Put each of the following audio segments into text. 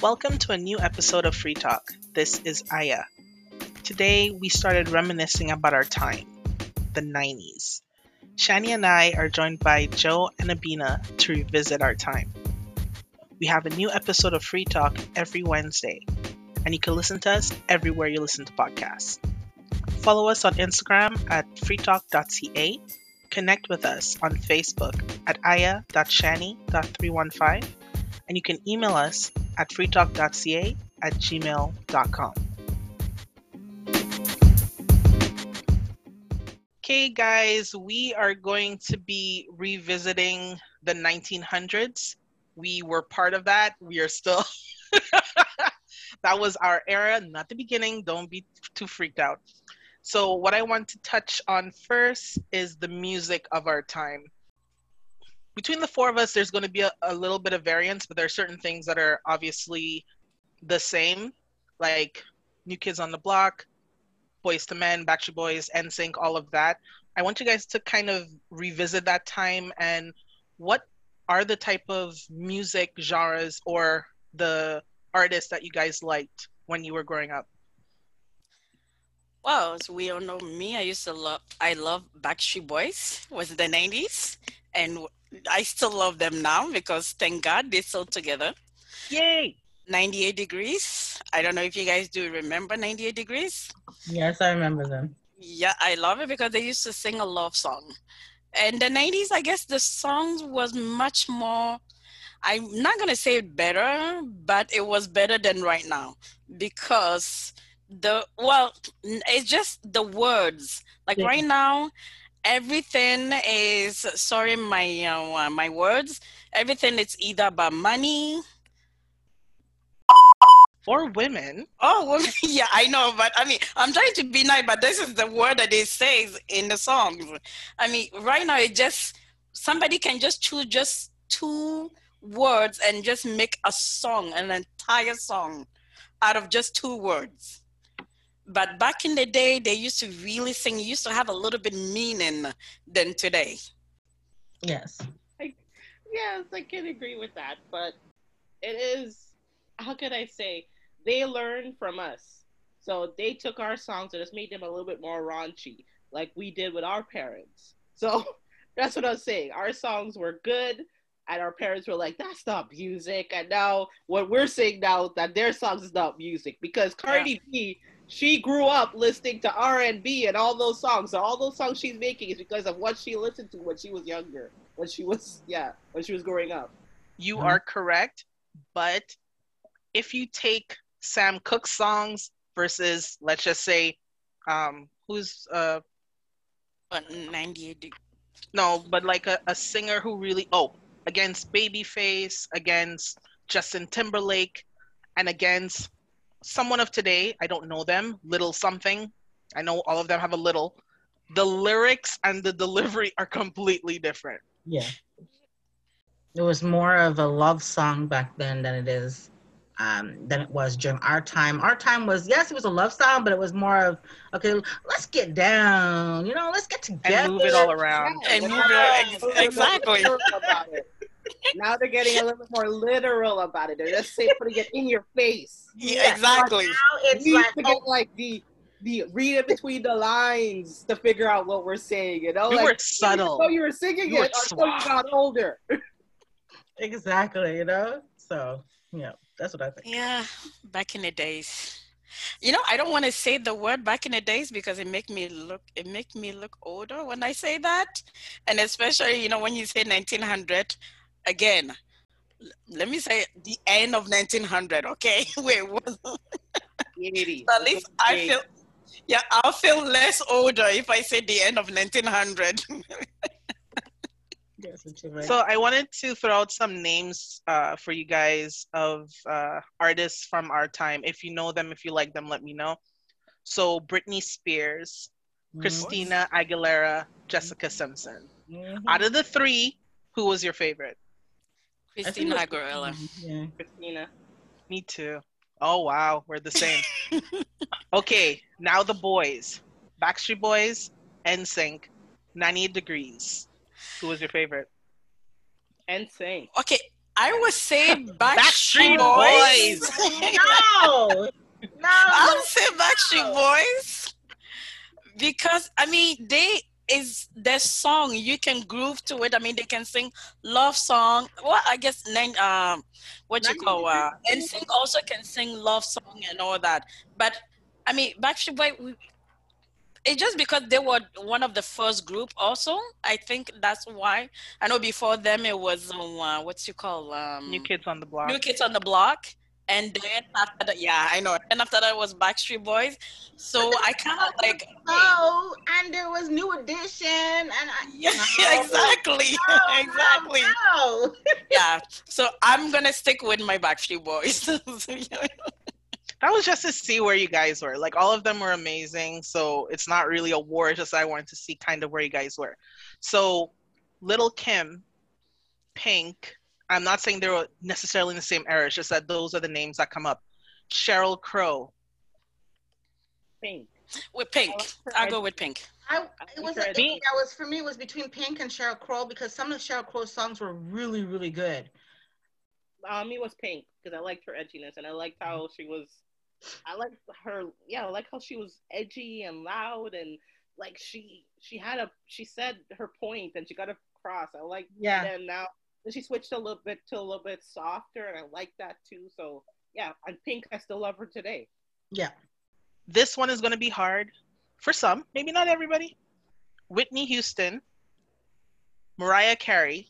Welcome to a new episode of Free Talk. This is Aya. Today we started reminiscing about our time, the 90s. Shani and I are joined by Joe and Abina to revisit our time. We have a new episode of Free Talk every Wednesday, and you can listen to us everywhere you listen to podcasts. Follow us on Instagram at freetalk.ca. Connect with us on Facebook at aya.shani.315 and you can email us at freetalk.ca at gmail.com. Okay, guys, we are going to be revisiting the 1900s. We were part of that. We are still. that was our era, not the beginning. Don't be too freaked out. So, what I want to touch on first is the music of our time between the four of us, there's going to be a, a little bit of variance, but there are certain things that are obviously the same, like New Kids on the Block, Boyz II Men, Backstreet Boys, NSYNC, all of that. I want you guys to kind of revisit that time and what are the type of music genres or the artists that you guys liked when you were growing up? Well, we all know me, I used to love I love Backstreet Boys was the 90s and I still love them now because thank God they're still together. Yay! 98 Degrees. I don't know if you guys do remember 98 Degrees. Yes, I remember them. Yeah, I love it because they used to sing a love song. And the 90s, I guess the songs was much more I'm not going to say it better, but it was better than right now because the well, it's just the words. Like yeah. right now, everything is sorry my uh, my words everything is either about money or women. Oh women. Yeah i know but i mean i'm trying to be nice but this is the word that it says in the songs. I mean right now it just somebody can just choose just two words and just make a song an entire song out of just two words but back in the day they used to really sing. Used to have a little bit meaning than today. Yes. I, yes i can agree with that but it is how could i say? They learned from us. So they took our songs and just made them a little bit more raunchy like we did with our parents. So that's what i was saying. Our songs were good and our parents were like, "That's not music." And now what we're saying now that their songs is not music because Cardi yeah. B she grew up listening to R&B and all those songs. So all those songs she's making is because of what she listened to when she was younger, when she was yeah, when she was growing up. You mm-hmm. are correct, but if you take Sam Cooke's songs versus let's just say um who's uh but 98 no but like a, a singer who really oh against babyface against justin timberlake and against someone of today, I don't know them, little something. I know all of them have a little. The lyrics and the delivery are completely different. Yeah. It was more of a love song back then than it is um, than it was during our time. Our time was yes, it was a love song, but it was more of okay, let's get down, you know, let's get together and move it all around. Yeah, and move it exactly now they're getting a little bit more literal about it. They're just saying putting it in your face. Yeah, exactly. Now it's you like, to oh. get like the the read it between the lines to figure out what we're saying. You know, you like, were subtle. So you were singing you it until you got older. exactly. You know. So yeah, that's what I think. Yeah, back in the days. You know, I don't want to say the word back in the days because it make me look it make me look older when I say that, and especially you know when you say 1900, again, let me say the end of 1900. Okay, wait. at least I feel, yeah, I'll feel less older if I say the end of 1900. so I wanted to throw out some names uh, for you guys of uh, artists from our time. If you know them, if you like them, let me know. So Britney Spears, mm-hmm. Christina Aguilera, Jessica Simpson. Mm-hmm. Out of the three, who was your favorite? Christina Aguilera. Yeah. Christina. Me too. Oh wow, we're the same. okay, now the boys. Backstreet Boys, NSYNC, 98 Degrees. Who was your favorite? NSYNC. Okay, I would say Backstreet Backstreet Boys. Boys. No, no. I would say Backstreet Boys because I mean they is their song. You can groove to it. I mean they can sing love song. Well, I guess then um, what you call uh, and sing also can sing love song and all that. But I mean Backstreet Boy. we- It's just because they were one of the first group. Also, I think that's why. I know before them it was um, uh, what's you call um, New Kids on the Block. New Kids on the Block. And then after that, yeah, I know. And after that was Backstreet Boys. So I kind of like, Oh, and there was New Edition, and I, yeah, No. exactly, No, no, exactly. no. Yeah. So I'm gonna stick with my Backstreet Boys. That was just to see where you guys were. Like all of them were amazing. So it's not really a war. It's just I wanted to see kind of where you guys were. So Little Kim, Pink. I'm not saying they were necessarily in the same era. It's just that those are the names that come up. Sheryl Crow. Pink. with Pink, I'll go with Pink. I, it was Sure, it, Pink. that was for me. It was between Pink and Sheryl Crow because some of Sheryl Crow's songs were really, really good. Um, it was Pink because I liked her edginess and I liked how she was. I liked her. Yeah, I like how she was edgy and loud and like she she had a she said her point and she got across. I like Yeah. And now then she switched a little bit to a little bit softer and I like that too. So yeah, and Pink, I still love her today. Yeah. This one is going to be hard for some, maybe not everybody. Whitney Houston, Mariah Carey,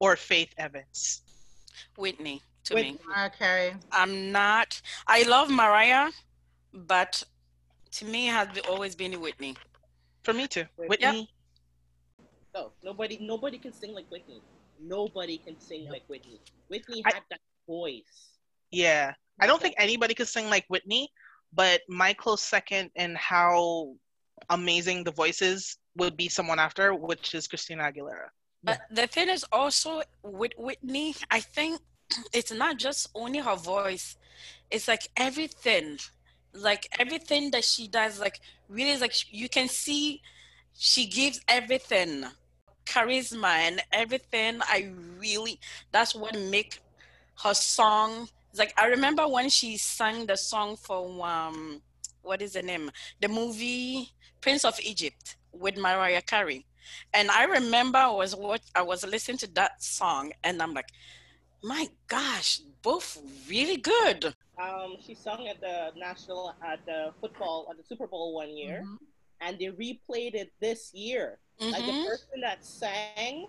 or Faith Evans. Whitney to Whitney. me. Mariah Carey. I'm not. I love Mariah, but to me, has always been Whitney. For me too. Yep. Whitney. No, nobody nobody can sing like Whitney. Nobody can sing Yep. like Whitney. Whitney I- had that voice. Yeah. I don't think anybody could sing like Whitney, but my close second and how amazing the voice is would be someone after, which is Christina Aguilera. But the thing is also with Whitney, I think it's not just only her voice. It's like everything, like everything that she does, like really is like you can see she gives everything, charisma and everything. I really that's what make her song. It's like I remember when she sang the song for um what is the name? The movie Prince of Egypt with Mariah Carey. And I remember I was what I was listening to that song and I'm like, my gosh, both really good. Um, she sung at the national at the football at the Super Bowl one year, Mhm. And they replayed it this year. Like the Mhm. person that sang,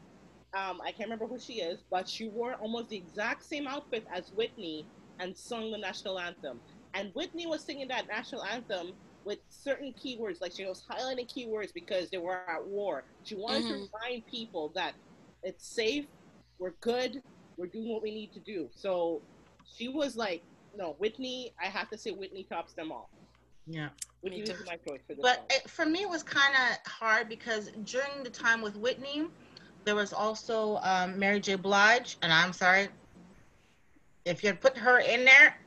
um, I can't remember who she is, but she wore almost the exact same outfit as Whitney and sung the national anthem. And Whitney was singing that national anthem with certain keywords, like she was highlighting keywords because they were at war. She wanted to Mhm. remind people that it's safe, we're good, we're doing what we need to do. So she was like, no, Whitney. I have to say Whitney tops them all. Yeah. Whitney too. was my choice for this But it, for me, it was kind of hard because during the time with Whitney, there was also um, Mary J. Blige, and I'm sorry, if you had put her in there,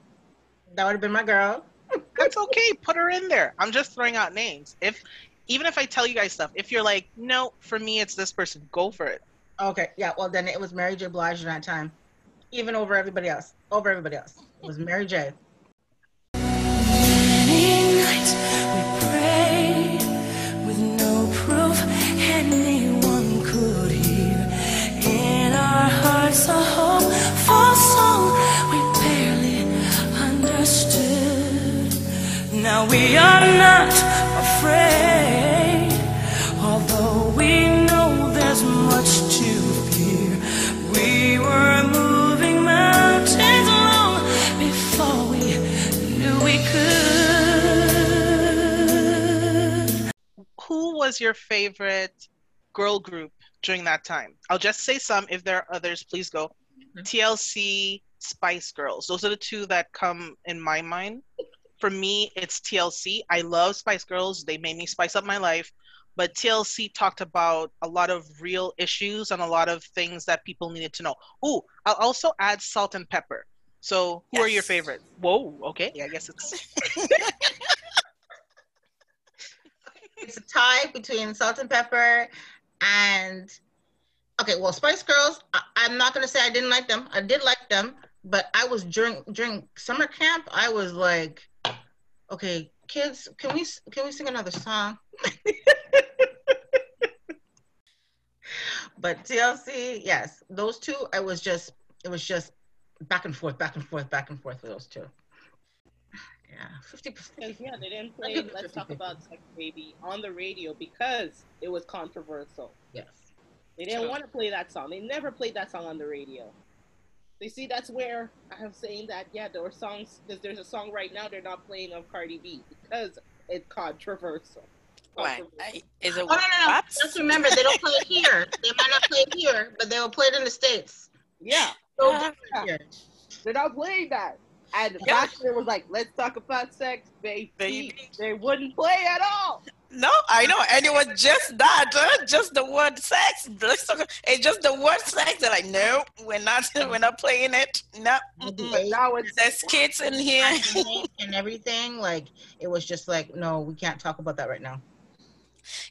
that would have been my girl. That's okay. Put her in there. I'm just throwing out names. If even if I tell you guys stuff, if you're like, no, for me it's this person, go for it. Okay, yeah. Well, then it was Mary J. Blige in that time, even over everybody else. Over everybody else, it was Mary J. Now we are not afraid, although we know there's much to fear. We were moving mountains long before we knew we could. Who was your favorite girl group during that time? I'll just say some. If there are others, please go. Mhm. TLC, Spice Girls. Those are the two that come in my mind. For me, it's TLC. I love Spice Girls. They made me spice up my life. But TLC talked about a lot of real issues and a lot of things that people needed to know. Ooh, I'll also add Salt-N-Pepa. So, who are your favorite? Whoa, okay. I guess it's It's a tie between Salt-N-Pepa and okay, well, Spice Girls, I, I'm not gonna say I didn't like them. I did like them, but I was during during summer camp. I was like, okay, kids, can we can we sing another song? but TLC, yes, those two. I was just it was just back and forth, back and forth, back and forth with those two. Yeah, fifty percent. Yeah, they didn't play "Let's Talk 50-50. About Sex Baby" on the radio because it was controversial. Yes. They didn't True. want to play that song. They never played that song on the radio. You see, that's where I am saying that yeah, there were songs. Because there's a song right now they're not playing of Cardi B because it's controversial. Why? I- Is it Oh no, no, no. Just remember, they don't play it here. They might not play it here, but they will play it in the states. Yeah, So Yeah. different they're not playing that. And Yeah. back there was like, let's talk about sex, baby. Baby. They wouldn't play at all. No, I know, and it was just that, huh? just the word sex. Let's talk- It's just the word sex. They're like, no, we're not, we're not playing it. No, now it's there's kids in here. and everything, like it was just like, no, we can't talk about that right now.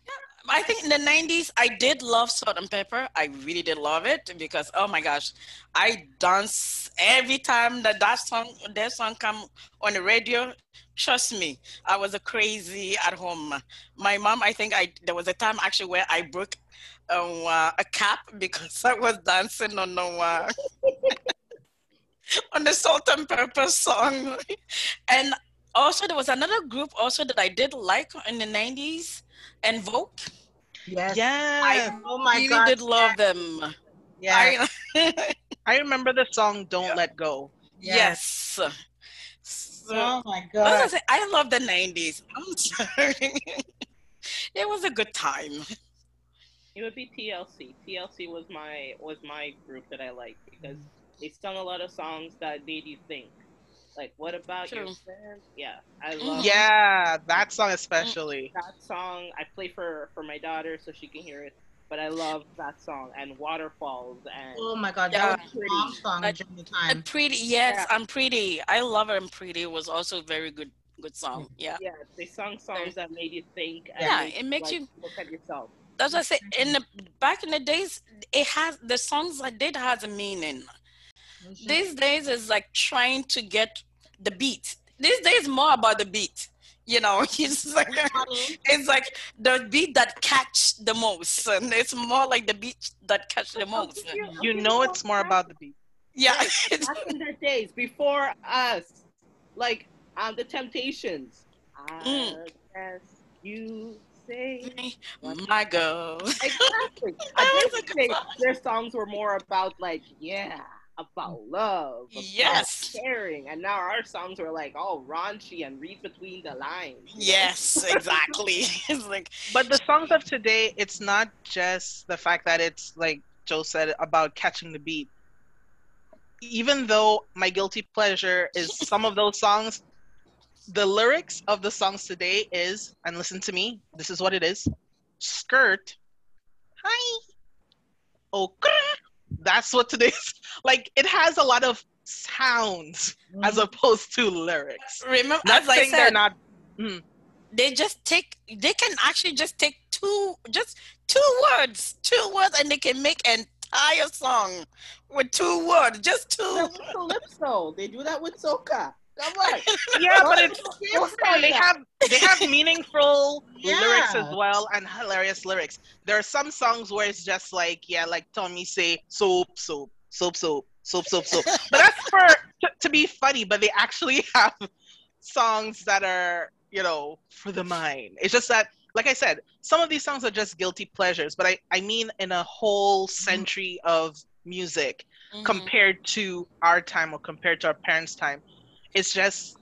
Yeah, I think in the '90s, I did love Salt-N-Pepa. I really did love it because, oh my gosh, I dance every time that that song, that song come on the radio. Trust me, I was a crazy at home. My mom, I think I there was a time actually where I broke uh, a cap because I was dancing on the uh, on the Salt-N-Pepa song, and also there was another group also that I did like in the '90s, En Vogue. Yes. Yeah. I, oh my really god. did love them. Yeah. I- I remember the song "Don't Yeah. Let Go." yes. So, Oh my I, was god. gonna say, I love the 90s. I'm sorry. it was a good time. It would be TLC. TLC was my was my group that I liked because they sung a lot of songs that made you think. Like, what about your True. friends? Yeah, I Mhm. love Yeah, that song especially. that song. I play for for my daughter so she can hear it. But I love that song and Waterfalls and Oh my god. Yeah. That was a mom um, song I- during the I'm time. pretty. Yes, Yeah. I'm pretty. I love it. I'm pretty. It was also a very good, good song. Mm. Yeah. yeah, they sung songs that made you think. And Yeah, made it makes like, you- look at yourself. That's what I say. In the back in the days, it has the songs I did has a meaning. These days is like trying to get the beat. These days more about the beat. You know, it's like it's like the beat that catch the most, and it's more like the beat that catch the most. You know, it's more about the beat. Yeah, it's, back in their days before us, like um, the Temptations. Mm. guess you say my girl. exactly. I was a did good their songs were more about like yeah, about love, about Yes. caring, and now our songs were like all raunchy and read between the lines. you know? Yes, exactly. it's like But the songs of today, it's not just the fact that it's like Joe said about catching the beat. Even though my guilty pleasure is some of those songs, the lyrics of the songs today is, and listen to me, this is what it is skirt, hi, oh, grr. That's what today's like. It has a lot of sounds mm-hmm. as opposed to lyrics. remember, Not as I saying they're said, not. Mm-hmm. they just take. They can actually just take two, just two words, two words, and they can make an entire song with two words, just two. with Calypso, they do that with soca. Come on. Yeah, but it's. No, they have they have meaningful Yeah. lyrics as well and hilarious lyrics. There are some songs where it's just like yeah, like Tommy say soap, soap, soap, soap, soap, soap, soap. But that's for to, to be funny. But they actually have songs that are you know for the mind. It's just that, like I said, some of these songs are just guilty pleasures. But I I mean in a whole century of music Mhm. compared to our time or compared to our parents' time. It's just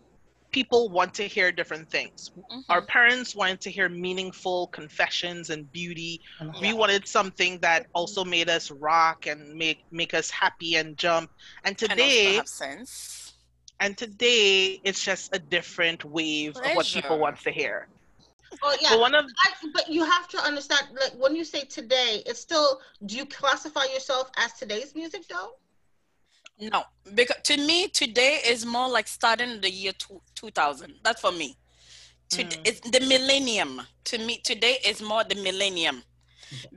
people want to hear different things. Mhm. Our parents wanted to hear meaningful confessions and beauty. We wanted something that also made us rock and make make us happy and jump. And And today, have sense. and today, it's just a different wave of what people Pleasure. want to hear. Oh yeah. But one of I, but you have to understand, like when you say today, it's still. Do you classify yourself as today's music though? No, because to me today is more like starting the year two, 2000. That's for me. To, Mm. It's the millennium. To me today is more the millennium.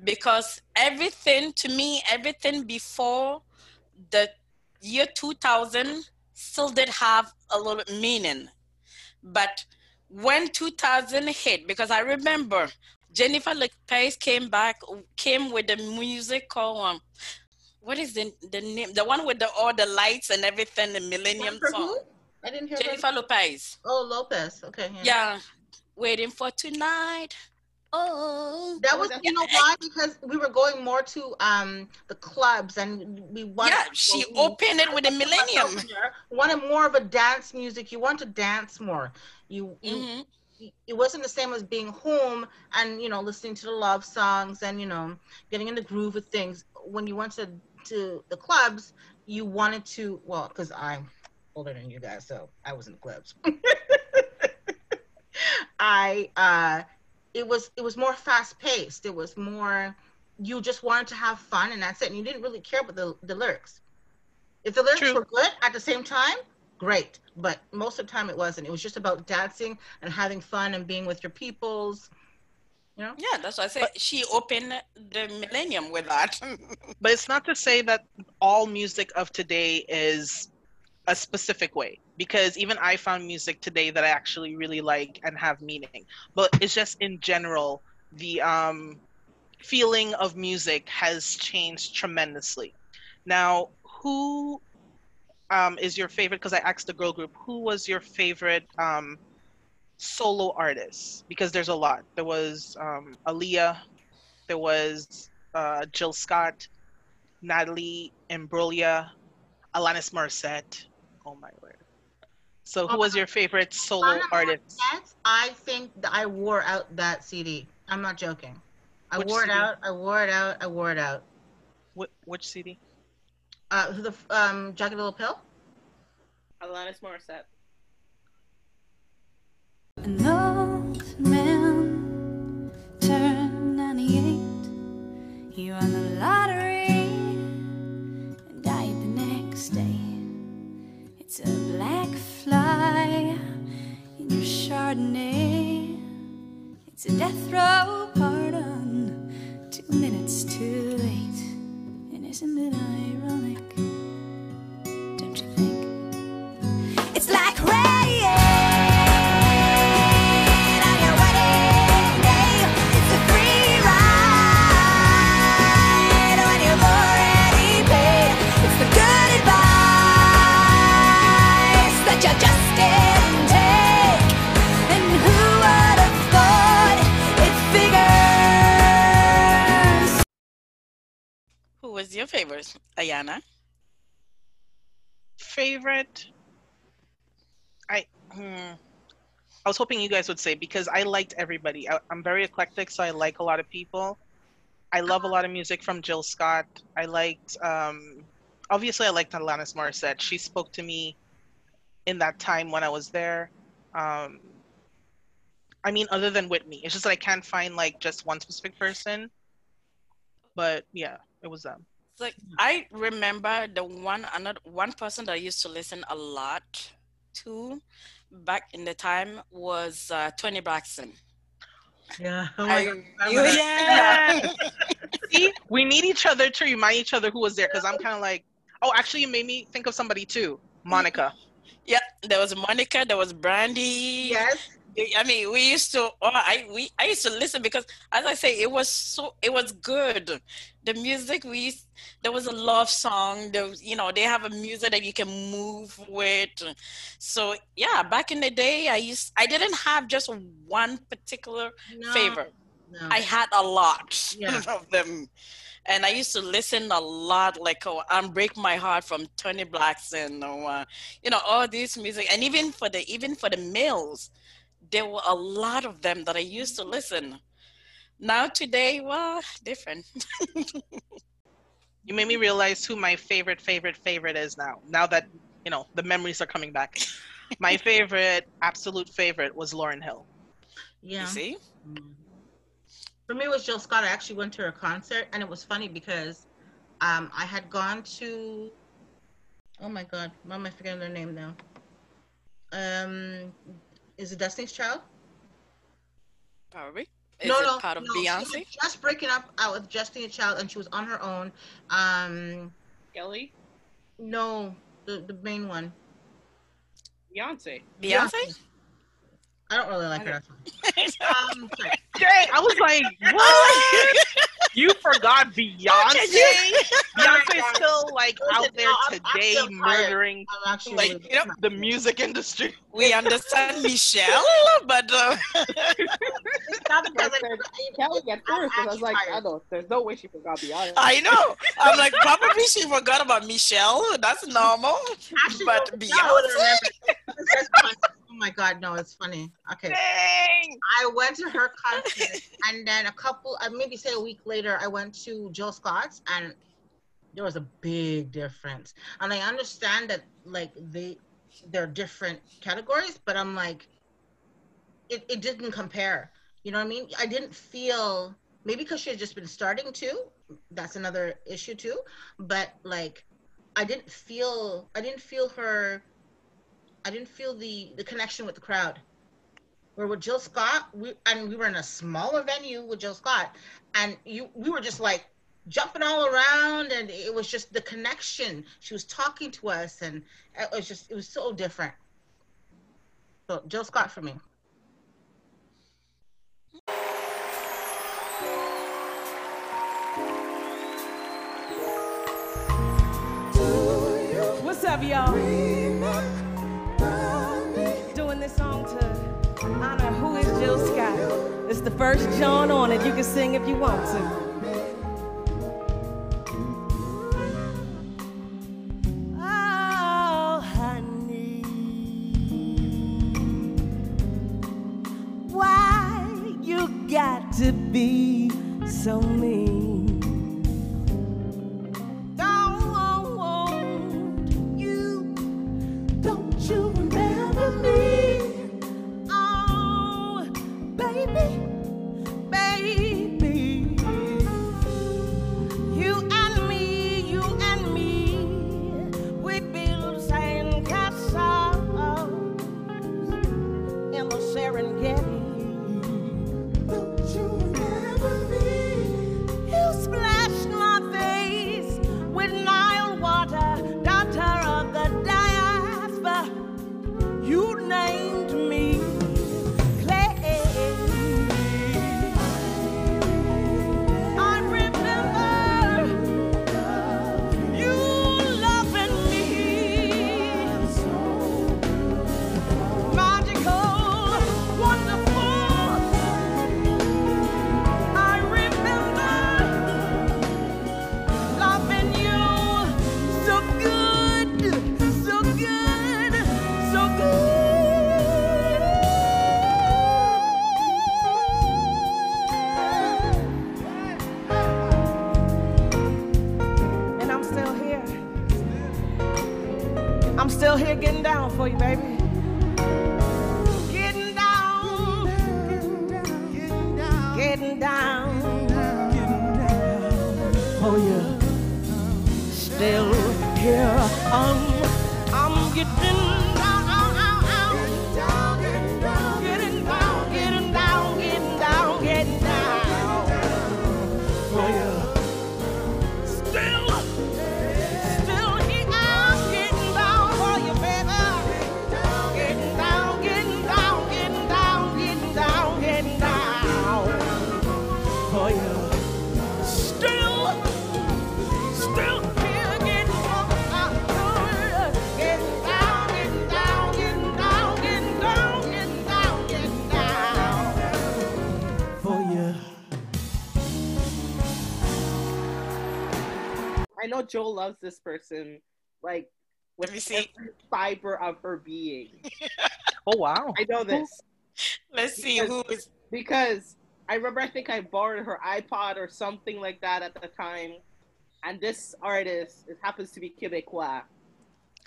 because everything to me, everything before the year 2000 still did have a little bit meaning. But when 2000 hit, because I remember Jennifer Lopez came back, came with the music called, um, what is the, the name? The one with the all the lights and everything, the Millennium song. who? I didn't hear Jennifer that. Lopez. Oh, Lopez. Okay. Yeah. Waiting for tonight. Oh. That was, you know why? Because we were going more to um the clubs and we wanted. Yeah, she opened it with a Millennium. Wanted more of a dance music. You want to dance more. You, you Mhm. it wasn't the same as being home and you know listening to the love songs and you know getting in the groove of things when you went to to the clubs you wanted to well because i'm older than you guys so i was in the clubs. I uh it was it was more fast paced it was more you just wanted to have fun and that's it and you didn't really care about the, the lyrics. If the lyrics True. were good at the same time great but most of the time it wasn't. It was just about dancing and having fun and being with your peoples you know Yeah, that's why I said she opened the Millennium with that. But it's not to say that all music of today is a specific way, because even I found music today that I actually really like and have meaning. But it's just in general, the um, feeling of music has changed tremendously. Now, who um, is your favorite? Because I asked the girl group, who was your favorite um, solo artists Because there's a lot. There was um, Aaliyah, there was uh, Jill Scott, Natalie Imbruglia, Alanis Morissette. Oh my word! So, who was your favorite solo Alanis artist? Morissette, i think i wore out that cd i'm not joking i Which wore CD? it out i wore it out i wore it out Wh- which CD? uh the um jagged little pill Alanis Morissette. An old man turned 98. He won the lottery and died the next day. It's a black fly in your Chardonnay. It's a death row pardon, two minutes too late. And isn't it ironic? Was your favorite? Ayana. Favorite? I hmm. I was hoping you guys would say because I liked everybody. I, I'm very eclectic, so I like a lot of people. I love a lot of music from Jill Scott. I liked, um, obviously, I liked Alanis Morissette. She spoke to me in that time when I was there. Um, I mean, other than Whitney, it's just that I can't find like just one specific person. But yeah, it was them. It's like I remember the one another one person that I used to listen a lot to back in the time was uh, Toni Braxton. yeah oh I- God, I you- yeah. See, we need each other to remind each other who was there because I'm kind of like, oh, actually, you made me think of somebody too, Monica. yeah, there was Monica, there was Brandy. yes I mean, we used to. Oh, I we I used to listen because, as I say, it was so it was good. The music we there was a love song. There was, you know, they have a music that you can move with. So yeah, back in the day, I used I didn't have just one particular no, favorite. no. I had a lot Yeah. of them. And I used to listen a lot, like oh, "Unbreak My Heart" from Toni Braxton, or uh, you know, all this music, and even for the even for the males, there were a lot of them that I used to listen. Now today, well, different. You made me realize who my favorite, favorite, favorite is now. Now that you know the memories are coming back. my favorite, absolute favorite, was Lauryn Hill. yeah You see, Mm. For me, it was Jill Scott. I actually went to her concert, and it was funny because um, I had gone to. Oh my God, why am I forgetting their name now? Um, is it Destiny's Child? probably. Is no, it no, part of no. She was just breaking up out with Destiny's Child, and she was on her own. Um, Kelly, no, the the main one. Beyonce. Beyonce? I don't really like her. that's. Um. Dang, I was like, what? You forgot Beyonce? Beyonce's still like out there No, I'm- I'm today murdering Like, you know, the music industry. we understand Michelle, but uh, It's not because Kelly at first, I was like, I know, there's no way she forgot Beyonce. I know. I'm like, probably she forgot about Michelle. That's normal. Actually, But no, now I would Beyonce? Remember. It's just funny. Oh my god, no, it's funny. Okay. Dang. I went to her concert, and then a couple, uh, maybe say a week later, I went to Jill Scott's, and there was a big difference. And I understand that like they, they're different categories, but I'm like, it, it didn't compare. You know what I mean? I didn't feel maybe because she had just been starting too. That's another issue too. But like, I didn't feel, I didn't feel her. I didn't feel the the connection with the crowd where with Jill Scott, we and we were in a smaller venue with Jill Scott, and you we were just like jumping all around, and it was just the connection. She was talking to us, and it was just it was so different. So Jill Scott for me. What's up, y'all? Jill Scott. It's the first John on it. You can sing if you want to. Oh, honey, why you got to be so mean? Still here getting down for you, baby. Getting down, getting down, Getting down for you. Still here, I'm, I'm getting I know Joel loves this person, like with Let me see. every fiber of her being. Oh wow. I know this let's see who is. because I remember I think I borrowed her iPod or something like that at the time, and this artist it happens to be Quebecois.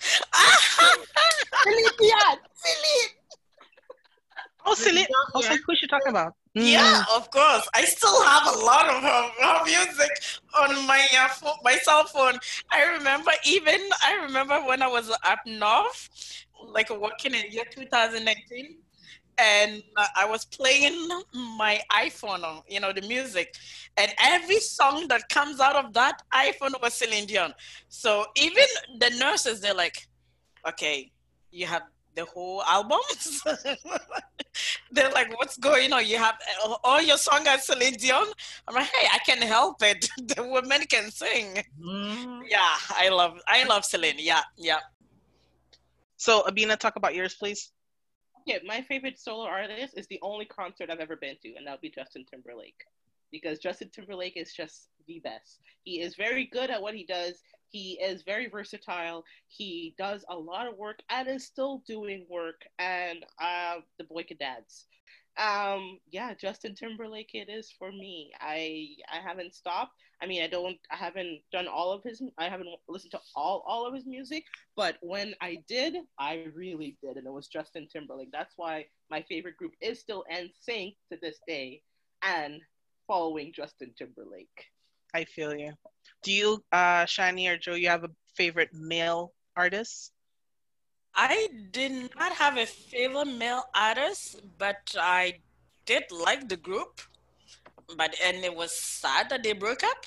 Celine Dion. Oh, Celine. Celine I was Dion. like, who's she talking about? Yeah, of course. I still have a lot of her, her music on my uh, pho- my cell phone. I remember even I remember when I was up north, like working in year 2019. and uh, I was playing my iPhone, on, you know, the music, and every song that comes out of that iPhone was Celine Dion. So even the nurses, they're like, "Okay, you have the whole album." they're like, "What's going on? You have uh, all your songs are Celine Dion?" I'm like, "Hey, I can help it. the women can sing." Mm. Yeah, I love, I love Celine. Yeah, yeah. So, Abina, talk about yours, please. Yeah, my favorite solo artist is the only concert I've ever been to, and that would be Justin Timberlake. Because Justin Timberlake is just the best. He is very good at what he does. He is very versatile. He does a lot of work and is still doing work. And uh, the boy dance. Um, yeah, Justin Timberlake it is for me. I I haven't stopped. I mean, I don't. I haven't done all of his. I haven't listened to all all of his music. But when I did, I really did, and it was Justin Timberlake. That's why my favorite group is still NSYNC to this day, and following Justin Timberlake. I feel you. Do you, uh, Shani or Joe, you have a favorite male artist? I did not have a favorite male artist, but I did like the group. But and it was sad that they broke up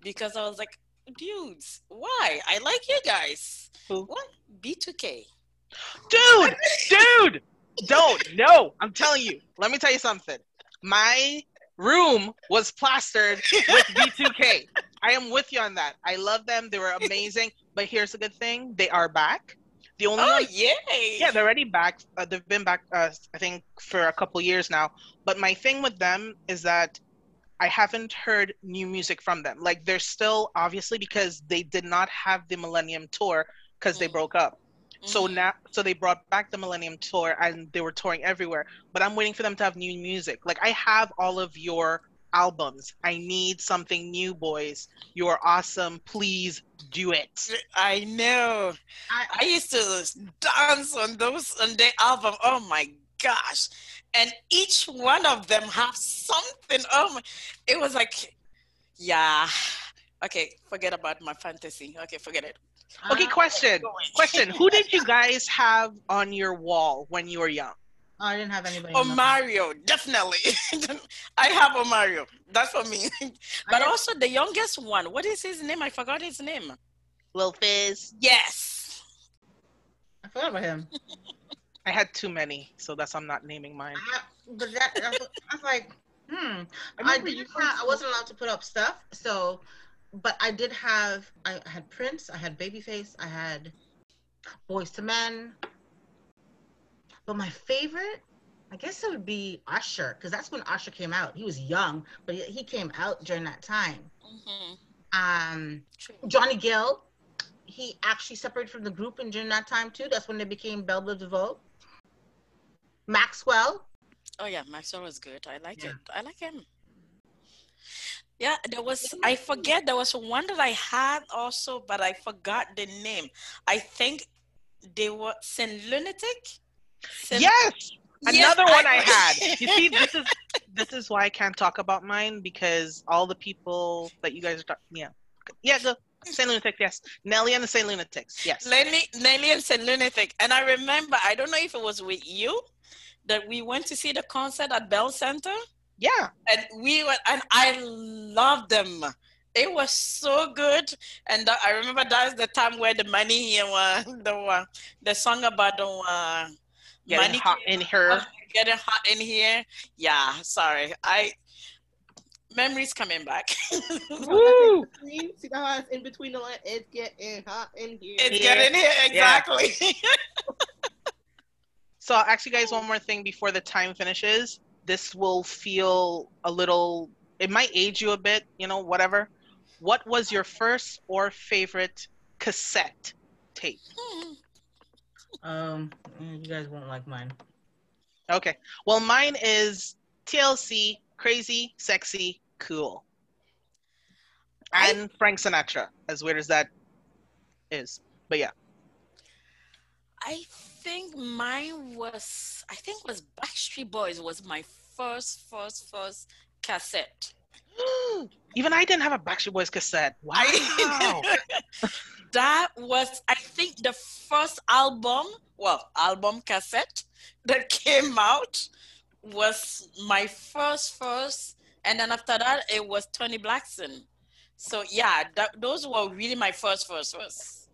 because I was like, dudes, why? I like you guys. Who? What? B2K. Dude, dude, don't. No, I'm telling you. Let me tell you something. My room was plastered with B2K. I am with you on that. I love them. They were amazing. But here's a good thing: they are back. The only Oh one yay! Yeah, they're already back. Uh, they've been back, uh, I think, for a couple years now. But my thing with them is that I haven't heard new music from them. Like they're still obviously because they did not have the Millennium Tour because they Mm. broke up. So Mhm. now, so they brought back the Millennium Tour and they were touring everywhere. But I'm waiting for them to have new music. Like I have all of your albums. I need something new, boys. You are awesome. Please do it. I know. I, I used to dance on those on their album. Oh my gosh. And each one of them have something. Oh my it was like yeah. Okay, forget about my fantasy. Okay, forget it. Okay, question. Question. Who did you guys have on your wall when you were young? Oh, I didn't have anybody. Oh on the- Mario, definitely. I have a Mario. That's for me. but I- also the youngest one. What is his name? I forgot his name. Lil Fizz. Yes. I forgot about him. I had too many, so that's why I'm not naming mine. I, but that, I was- I was like, hmm. I I did you have, I wasn't allowed to put up stuff, so, but I did have, I had Prince, I had Babyface, I had Boyz II Men. But my favorite, I guess it would be Usher, because that's when Usher came out. He was young, but he, came out during that time. Mhm. Um. Johnny Gill, he actually separated from the group and during that time too. That's when they became Bell Biv DeVoe. Maxwell, Oh yeah, Maxwell was good. I like Yeah. it. I like him. Yeah, there was I forget there was one that I had also, but I forgot the name. I think they were Saint Lunatic. Saint- Yes, Yes, another one I had. You see, this is this is why I can't talk about mine because all the people that you guys are talking, yeah, yeah, go Saint Lunatics, yes, Nelly and the Saint Lunatics, yes. Nelly, Nelly and Saint Lunatic. And I remember, I don't know if it was with you that we went to see the concert at Bell Center. Yeah, and we went and I loved them. It was so good, and I remember that's the time where the money here was the uh, the song about the uh, getting money hot in her. getting hot in here. Yeah, sorry, I memories coming back. Woo! See how it's in between the line? It's getting hot in here. it's Yeah. getting here Yeah. exactly. So I'll ask you guys one more thing before the time finishes. This will feel a little. It might age you a bit, you know, whatever. What was your first or favorite cassette tape? Hmm. Um, you guys won't like mine. Okay. Well, mine is TLC, Crazy, Sexy, Cool. I- And Frank Sinatra, as weird as that is. But yeah. I think mine was I think was Backstreet Boys was my first first first cassette. Even I didn't have a Backstreet Boys cassette. Wow. that was I think the first album, well, album cassette that came out was my first first, and then after that it was Tony Blackson. So yeah, that, those were really my first first first.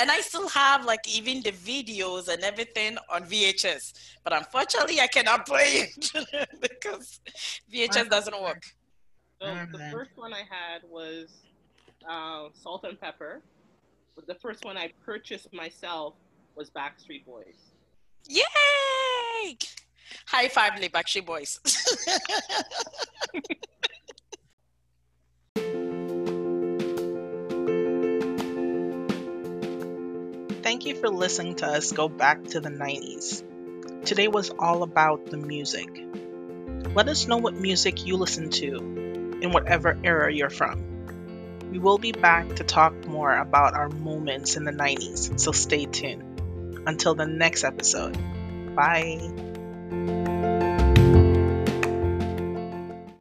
And I still have like even the videos and everything on VHS, but unfortunately I cannot play it because VHS doesn't work. So the first one I had was uh, Salt-N-Pepa. But the first one I purchased myself was Backstreet Boys. Yay! High five, Lee Backstreet Boys. Thank you for listening to us go back to the 90s. Today was all about the music. Let us know what music you listen to in whatever era you're from. We will be back to talk more about our moments in the 90s, so stay tuned. Until the next episode, bye.